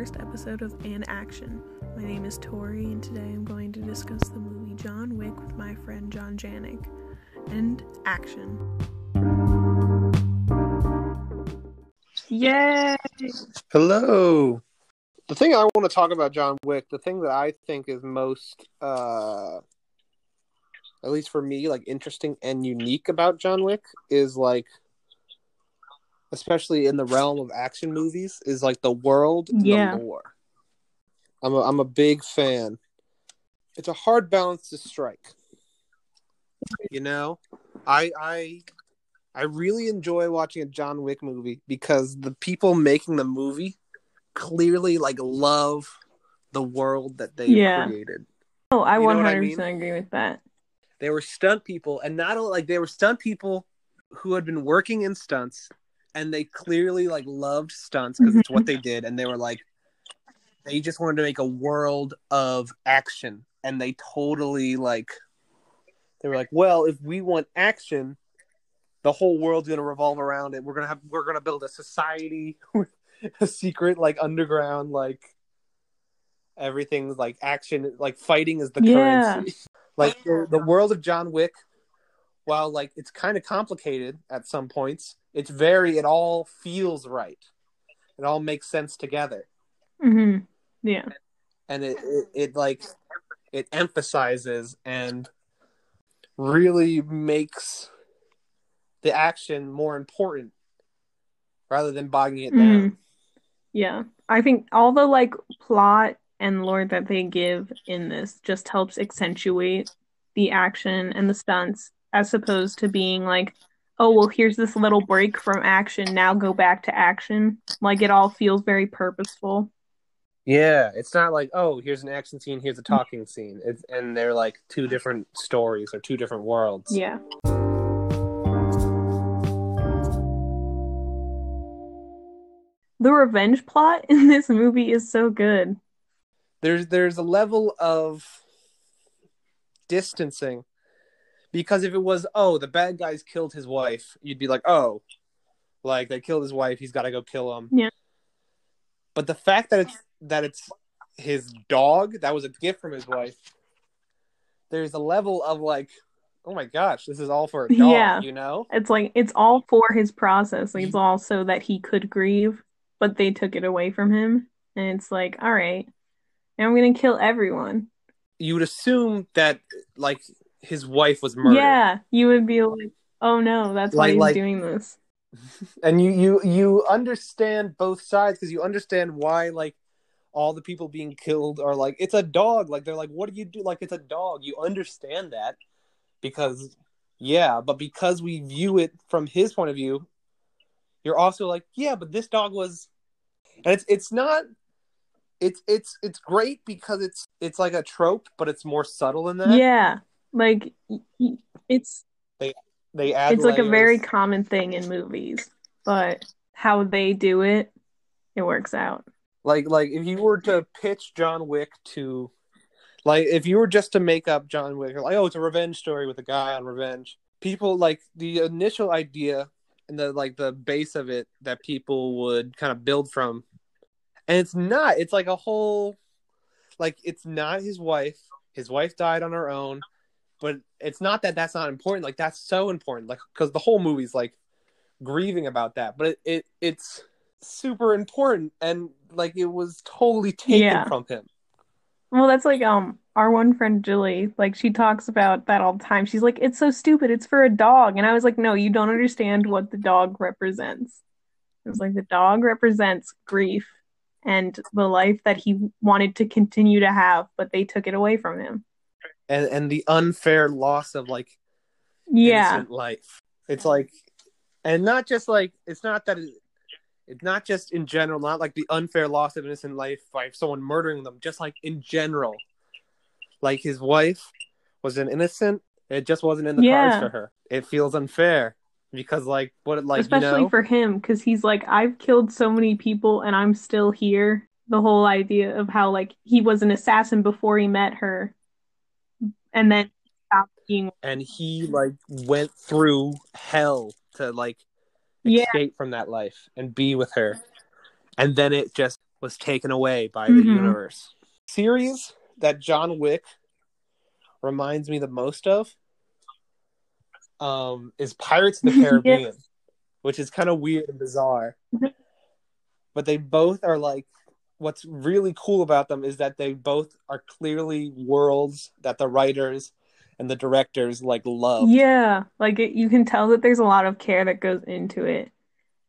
first episode of And Action. My name is Tori, and today I'm going to discuss the movie John Wick with my friend John Janik. And action. Yay! Hello. The thing I want to talk about John Wick, the thing that I think is most uh at least for me like interesting and unique about John Wick is like especially in the realm of action movies is like the world Yeah. the lore. I'm a, I'm a big fan. It's a hard balance to strike. You know, I I I really enjoy watching a John Wick movie because the people making the movie clearly like love the world that they Yeah. created. Oh, I You know what I 100% mean? agree with that. They were stunt people, and not only like they were stunt people who had been working in stunts, and they clearly like loved stunts because it's what they mm-hmm. did, and they were like, they just wanted to make a world of action, and they totally like, they were like, well, if we want action, the whole world's gonna revolve around it. We're gonna have, we're gonna build a society, with a secret like underground like. Everything's like action, like fighting is the Yeah. currency. Like the, the world of John Wick, while like it's kind of complicated at some points, it's very it all feels right. It all makes sense together, hmm Yeah. and it it, it like it emphasizes and really makes the action more important rather than bogging it down. Mhm. Yeah. I think all the like plot and lore that they give in this just helps accentuate the action and the stunts as opposed to being like, oh, well, here's this little break from action. Now go back to action. Like it all feels very purposeful. Yeah, it's not like oh, here's an action scene, here's a mm. talking scene, it's, and they're like two different stories or two different worlds. Yeah. The revenge plot in this movie is so good. there's there's a level of distancing because if it was oh the bad guys killed his wife you'd be like oh like they killed his wife he's got to go kill him Yeah. but the fact that it's that it's his dog that was a gift from his wife there's a level of like oh my gosh this is all for a dog Yeah. you know It's like it's all for his process. Like, it's all so that he could grieve, but they took it away from him. And it's like, all right, now I'm gonna kill everyone. you would assume that like his wife was murdered. Yeah, you would be like, oh no, that's why he's like- doing this. and you you you understand both sides because you understand why like all the people being killed are like it's a dog. Like they're like what do you do? Like it's a dog. You understand that because yeah but because we view it from his point of view you're also like yeah but this dog was and it's it's not it's it's it's great because it's it's like a trope but it's more subtle than that. Yeah, like y- y- it's they add it's like a very common thing in movies, but how they do it, it works out. Like like if you were to pitch John Wick to like if you were just to make up John Wick like oh it's a revenge story with a guy on revenge people like the initial idea and the like the base of it that people would kind of build from and it's not it's like a whole like it's not his wife. His wife died on her own but it's not that that's not important like that's so important like because the whole movie's like grieving about that but it, it it's super important and like it was totally taken Yeah. from him Well, that's like um our one friend Julie, like she talks about that all the time. She's like, "It's so stupid. It's for a dog." And I was like, "No, you don't understand what the dog represents." It was like the dog represents grief and the life that he wanted to continue to have, but they took it away from him. And and the unfair loss of like Yeah. life it's like and not just like it's not that it, it's not just in general not like the unfair loss of innocent life by someone murdering them just like in general like his wife was an innocent it just wasn't in the Yeah. cards for her it feels unfair because like what like Especially you know for him, because he's like, I've killed so many people and I'm still here. The whole idea of how like he was an assassin before he met her, and then stopped being. and he like went through hell to like Yeah. escape from that life and be with her and then it just was taken away by the Mhm. universe. Series that John Wick reminds me the most of um, is Pirates of the Yeah. Caribbean, which is kind of weird and bizarre. Mhm. But they both are like, what's really cool about them is that they both are clearly worlds that the writers and the directors like love. Yeah, like it, you can tell that there's a lot of care that goes into it.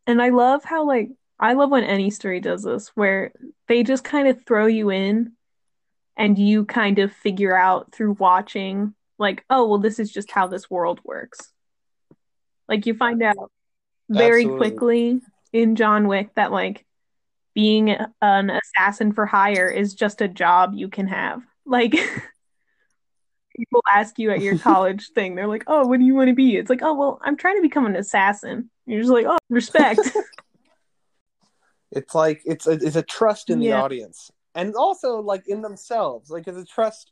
And I love how like I love when any story does this where they just kind of throw you in and you kind of figure out through watching like, oh, well this is just how this world works. Like you find out very Absolutely. quickly in John Wick that like being an assassin for hire is just a job you can have. Like people ask you at your college thing, they're like, "Oh, what do you want to be?" It's like, "Oh, well, I'm trying to become an assassin." You're just like, "Oh, respect." It's like it's a, it's a trust in the Yeah. audience, and also like in themselves. Like it's a trust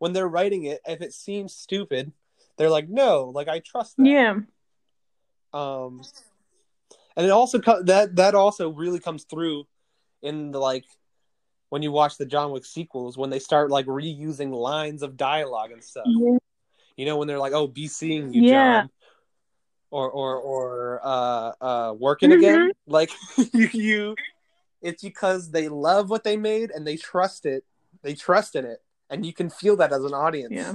when they're writing it. If it seems stupid, they're like, "No, like I trust that." yeah. Um, and it also co- that that also really comes through in the like when you watch the John Wick sequels when they start like reusing lines of dialogue and stuff. Yeah. You know when they're like, "Oh, be seeing you, Yeah. John," or or or uh uh working Mm-hmm. again. Like you, you, it's because they love what they made and they trust it. They trust in it, and you can feel that as an audience. Yeah.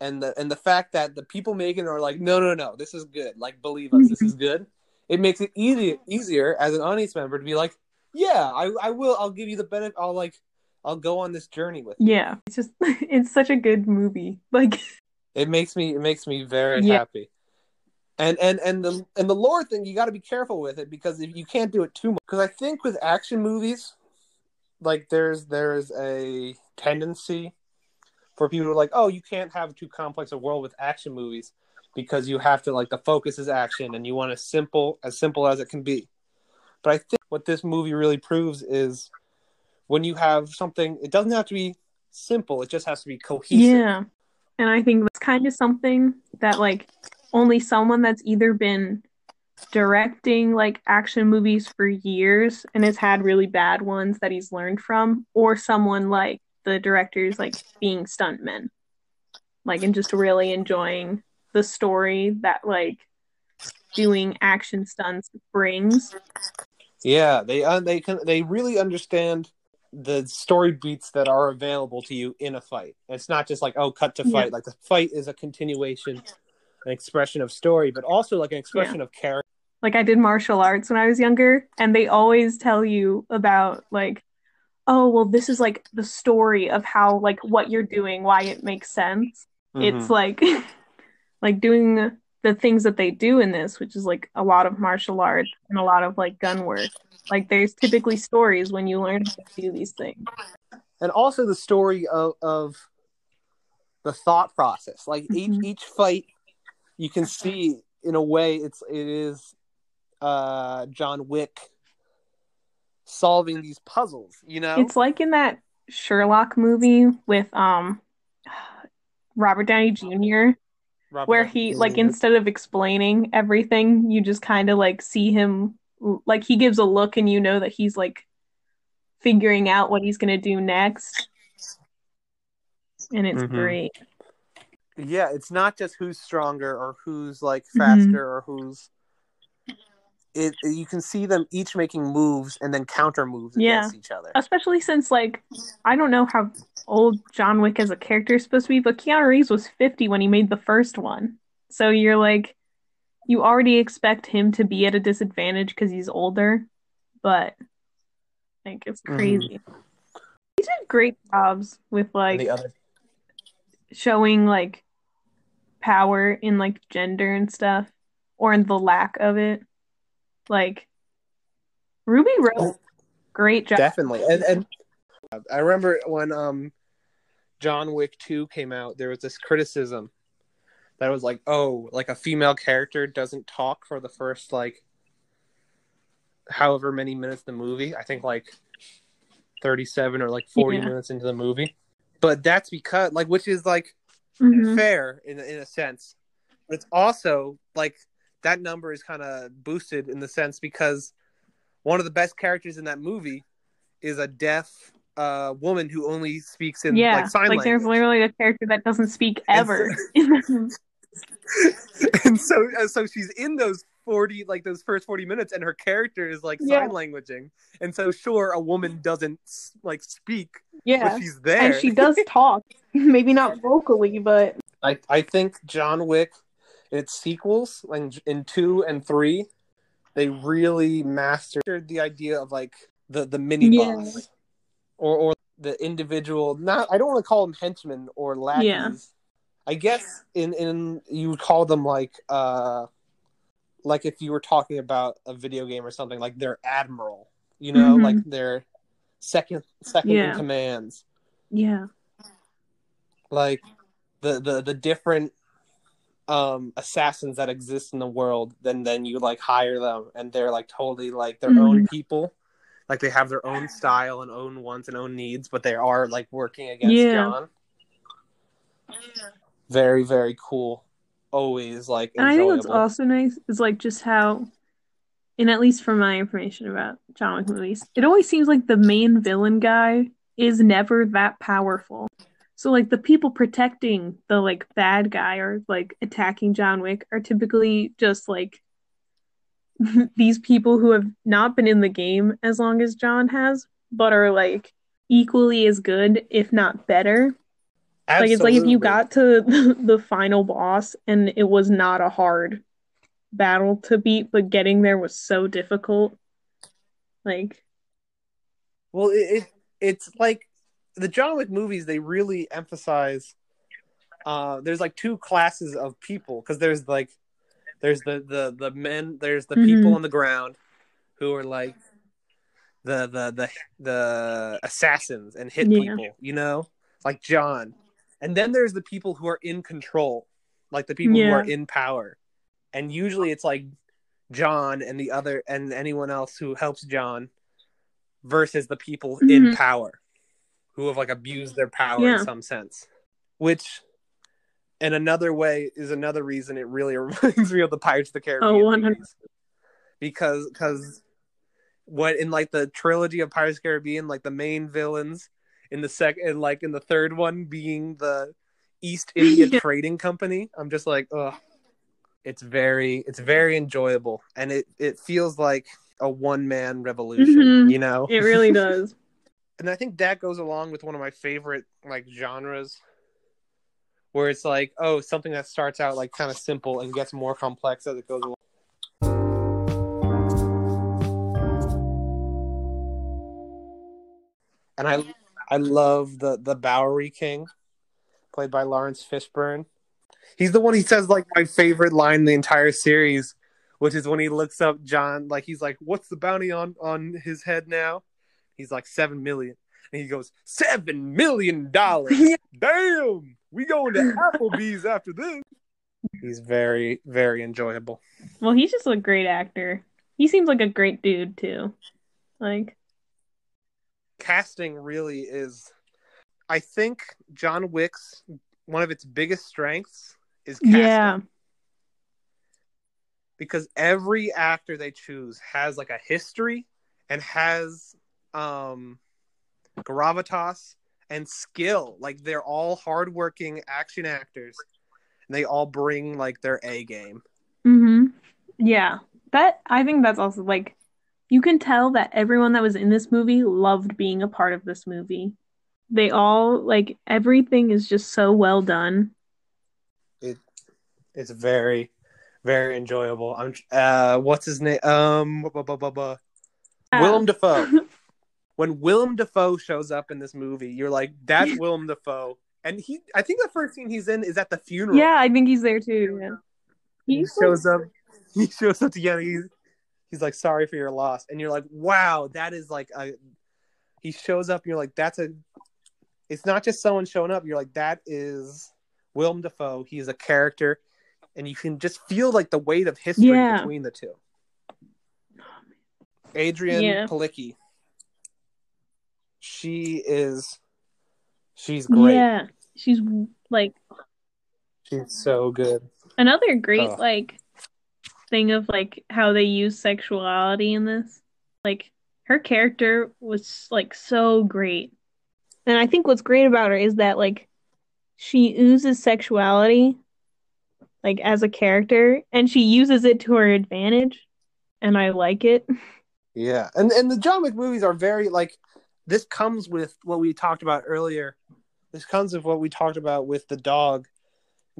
And the and the fact that the people making are like, "No, no, no, this is good. Like, believe us, this is good." It makes it easy easier as an audience member to be like, "Yeah, I I will. I'll give you the benefit. I'll like." I'll go on this journey with you. Yeah. It's just it's such a good movie. Like It makes me it makes me very Yeah. happy. And and and the and the lore thing you got to be careful with it because if you can't do it too much because I think with action movies like there's there's a tendency for people to like oh you can't have too complex a world with action movies because you have to like the focus is action and you want as simple as simple as it can be. But I think what this movie really proves is when you have something it doesn't have to be simple it just has to be cohesive. Yeah. And I think that's kind of something that like only someone that's either been directing like action movies for years and has had really bad ones that he's learned from, or someone like the directors like being stuntmen. Like and just really enjoying the story that like doing action stunts brings. Yeah, they uh, they can they really understand the story beats that are available to you in a fight. It's not just like oh, cut to fight. Yeah. Like the fight is a continuation, an expression of story, but also like an expression of character. like I did martial arts when I was younger, and they always tell you about like, oh, well, this is like the story of how like what you're doing, why it makes sense. It's like like doing the things that they do in this, which is like a lot of martial arts and a lot of like gun work. Like there's typically stories when you learn how to do these things. and also the story of of the thought process. Like Mhm. each each fight, you can see in a way it's it is uh John Wick solving these puzzles. You know, It's like in that Sherlock movie with um Robert Downey Jr. Robert where he like instead of explaining everything you just kind of like see him like he gives a look and you know that he's like figuring out what he's gonna do next and it's Mhm. great yeah it's not just who's stronger or who's like Mhm. faster or who's it you can see them each making moves and then counter moves Yeah. against each other especially since like I don't know how old John Wick as a character is supposed to be but Keanu Reeves was 50 when he made the first one so you're like you already expect him to be at a disadvantage because he's older but like it's Mhm. crazy he did great jobs with and like the other showing like power in like gender and stuff or in the lack of it like ruby rose great job. definitely. And and i remember when um john wick 2 came out there was this criticism that was like oh like a female character doesn't talk for the first like however many minutes the movie. I think like 37 or like 40 Yeah. minutes into the movie. But that's because like which is like Mhm. fair in in a sense, but it's also like that number is kind of boosted in the sense because one of the best characters in that movie is a deaf uh woman who only speaks in yeah, like sign like there's literally a character that doesn't speak And ever. and so uh, so she's in those 40 like those first 40 minutes and her character is like Yeah. sign languaging. And so sure a woman doesn't like speak yeah, but she's there. And she does talk, maybe not vocally, but I, I think john wick its sequels like in two and three they really mastered the idea of like the the mini Yeah. boss or or the individual not i don't want to call them henchmen or lackeys Yeah. i guess in in you would call them like uh like if you were talking about a video game or something like their admiral you know Mhm. like their second second Yeah. in commands yeah, like the the the different um assassins that exist in the world then then you like hire them and they're like totally like their own people. Like they have their own style and own wants and own needs but they are like working against Yeah. john. Very very cool. Always like and I think what's also nice is like just how, and at least from my information about John Wick movies, it always seems like the main villain guy is never that powerful. So like the people protecting the like bad guy or like attacking John Wick are typically just like these people who have not been in the game as long as John has, but are like equally as good, if not better. Like it's like if you got to the final boss and it was not a hard battle to beat, but getting there was so difficult. Like Well, it, it it's like the John Wick movies. They really emphasize. Uh, there's like two classes of people because there's like there's the the the men. There's the people Mhm. on the ground who are like the the the the assassins and hit Yeah. people. You know, like John. And then there's the people who are in control, like the people who are in power. And usually it's like John and the other and anyone else who helps John versus the people in Mhm. power who have like abused their power Yeah. in some sense. Which in another way is another reason it really reminds me of the Pirates of the Caribbean. Oh, 100. Because because what in like the trilogy of Pirates of the Caribbean, like the main villains in the second like in the third one being the East India Yeah. Trading Company. I'm just like, ugh. It's very it's very enjoyable and it it feels like a one man revolution, Mhm. you know? it really does. And I think that goes along with one of my favorite like genres where it's like, oh, something that starts out like kind of simple and gets more complex as it goes along. And I I love the the Bowery King played by Laurence Fishburne. He's the one he says like my favorite line in the entire series, which is when he looks up John like he's like, "What's the bounty on on his head now?" He's like seven million, and he goes seven million dollars. Damn, we going to Applebee's after this. He's very very enjoyable. Well, he's just a great actor. He seems like a great dude too. Like Casting really is. I think John Wick's one of its biggest strengths is casting. yeah, because every actor they choose has like a history and has um gravitas and skill. Like they're all hardworking action actors and they all bring like their a game. Hmm Yeah. That I think that's also like you can tell that everyone that was in this movie loved being a part of this movie. They all like everything is just so well done. It it's very very enjoyable. I'm uh what's his name? Um bu- bu- bu- bu- willem dafoe when willem dafoe shows up in this movie you're like that's willem dafoe and he i think the first scene he's in is at the funeral Yeah, I think he's there too. Yeah. he He's shows up he shows up to together he's, he's like sorry for your loss and you're like wow that is like a he shows up and you're like that's a it's not just someone showing up you're like that is willem dafoe he's a character and you can just feel like the weight of history Yeah. between the two adrianne Yeah. palicki she is she's great Yeah. She's like she's so good another great Oh. like thing of like how they use sexuality in this. Like her character was like so great. And I think what's great about her is that like she oozes sexuality like as a character and she uses it to her advantage and I like it. Yeah. And and the John Wick movies are very like this comes with what we talked about earlier. This comes with what we talked about with the dog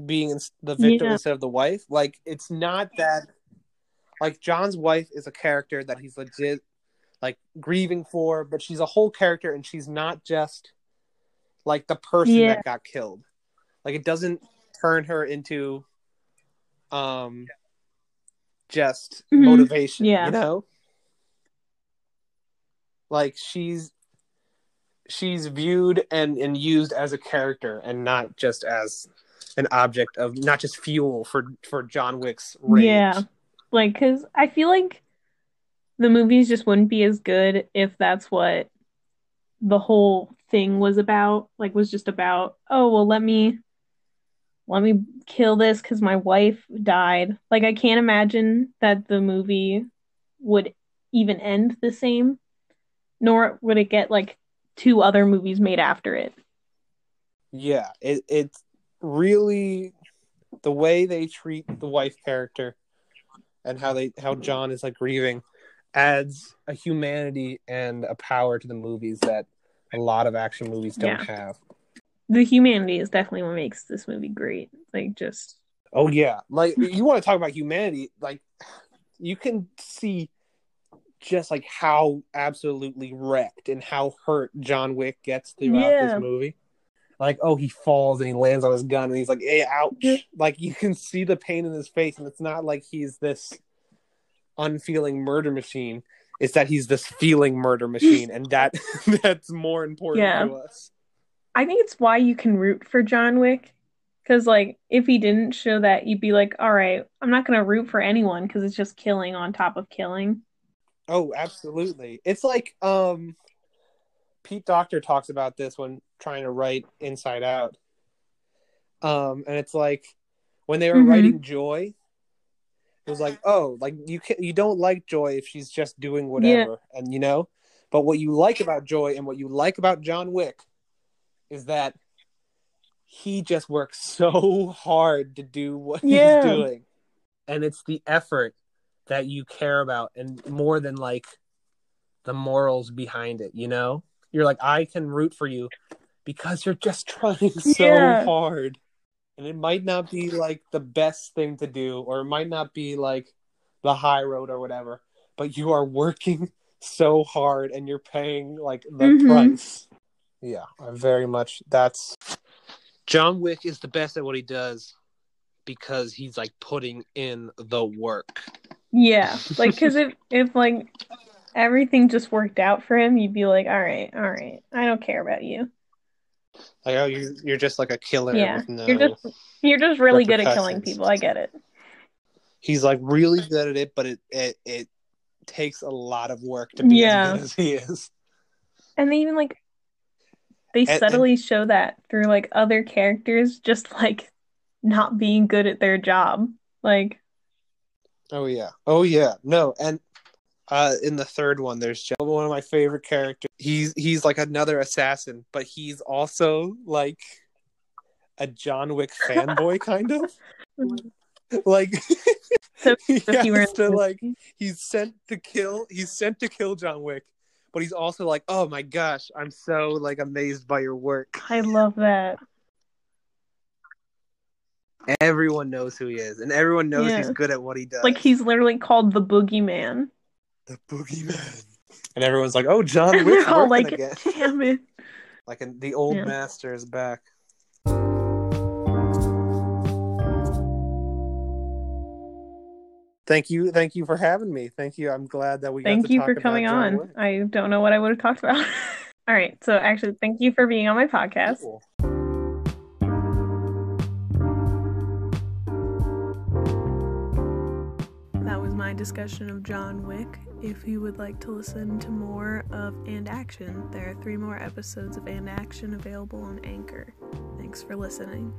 being the victim Yeah. instead of the wife. Like it's not that like John's wife is a character that he's legit like grieving for, but she's a whole character and she's not just like the person Yeah. that got killed. Like it doesn't turn her into um just Mhm. motivation, Yeah. you know? Like she's she's viewed and and used as a character and not just as an object of not just fuel for for John Wick's rage. Yeah. Like cuz I feel like the movies just wouldn't be as good if that's what the whole thing was about. Like was just about, oh, well let me let me kill this cuz my wife died. Like I can't imagine that the movie would even end the same nor would it get like two other movies made after it. Yeah, it it's really the way they treat the wife character and how they how John is like grieving adds a humanity and a power to the movies that a lot of action movies don't Yeah. have. The humanity is definitely what makes this movie great. Like just Oh yeah, like you want to talk about humanity, like you can see just like how absolutely wrecked and how hurt John Wick gets throughout Yeah. this movie. Like, oh, he falls and he lands on his gun and he's like, "Hey, ouch!" Like you can see the pain in his face, and it's not like he's this unfeeling murder machine. It's that he's this feeling murder machine, and that that's more important Yeah. to us. I think it's why you can root for John Wick. Because, like, if he didn't show that, you'd be like, all right, I'm not going to root for anyone because it's just killing on top of killing. Oh, absolutely. It's like um Pete Docter talks about this when trying to write Inside Out. Um and it's like when they were Mhm. writing Joy, it was like, "Oh, like you can you don't like Joy if she's just doing whatever." And you know, but what you like about Joy and what you like about John Wick is that he just works so hard to do what Yeah. he's doing. And it's the effort that you care about and more than like the morals behind it, you know? You're like, I can root for you because you're just trying so Yeah. hard. And it might not be like the best thing to do, or it might not be like the high road or whatever, but you are working so hard and you're paying like the Mhm. price. Yeah, I very much that's John Wick is the best at what he does because he's like putting in the work. Yeah. Like, because if, if, like, everything just worked out for him, you'd be like, all right, all right, I don't care about you. Like, oh, you're, you're just like a killer Yeah. with no. You're just, you're just really good at killing people. I get it. He's like really good at it, but it it, it takes a lot of work to be Yeah. as good as he is. And they even, like, they And- subtly show that through, like, other characters just, like, not being good at their job. Like, Oh yeah, oh yeah. No, and uh, in the third one, there's one of my favorite characters. He's he's like another assassin, but he's also like a John Wick fanboy, kind of. Like So he if you were has to like he's sent to kill he's sent to kill John Wick, but he's also like, oh my gosh, I'm so like amazed by your work. I love that. Everyone knows who he is, and everyone knows Yeah. he's good at what he does. Like he's literally called the boogeyman. the boogeyman, and everyone's like, oh, John And Wick's they're oh, all working like, again. damn it. Like an, the old Yeah. master is back. Thank you, thank you for having me. Thank you. I'm glad that we. got Thank to you talk for coming on. I don't know what I would have talked about. All right. So actually, thank you for being on my podcast. Cool. My discussion of John Wick. If you would like to listen to more of And Action, there are three more episodes of And Action available on Anchor. Thanks for listening.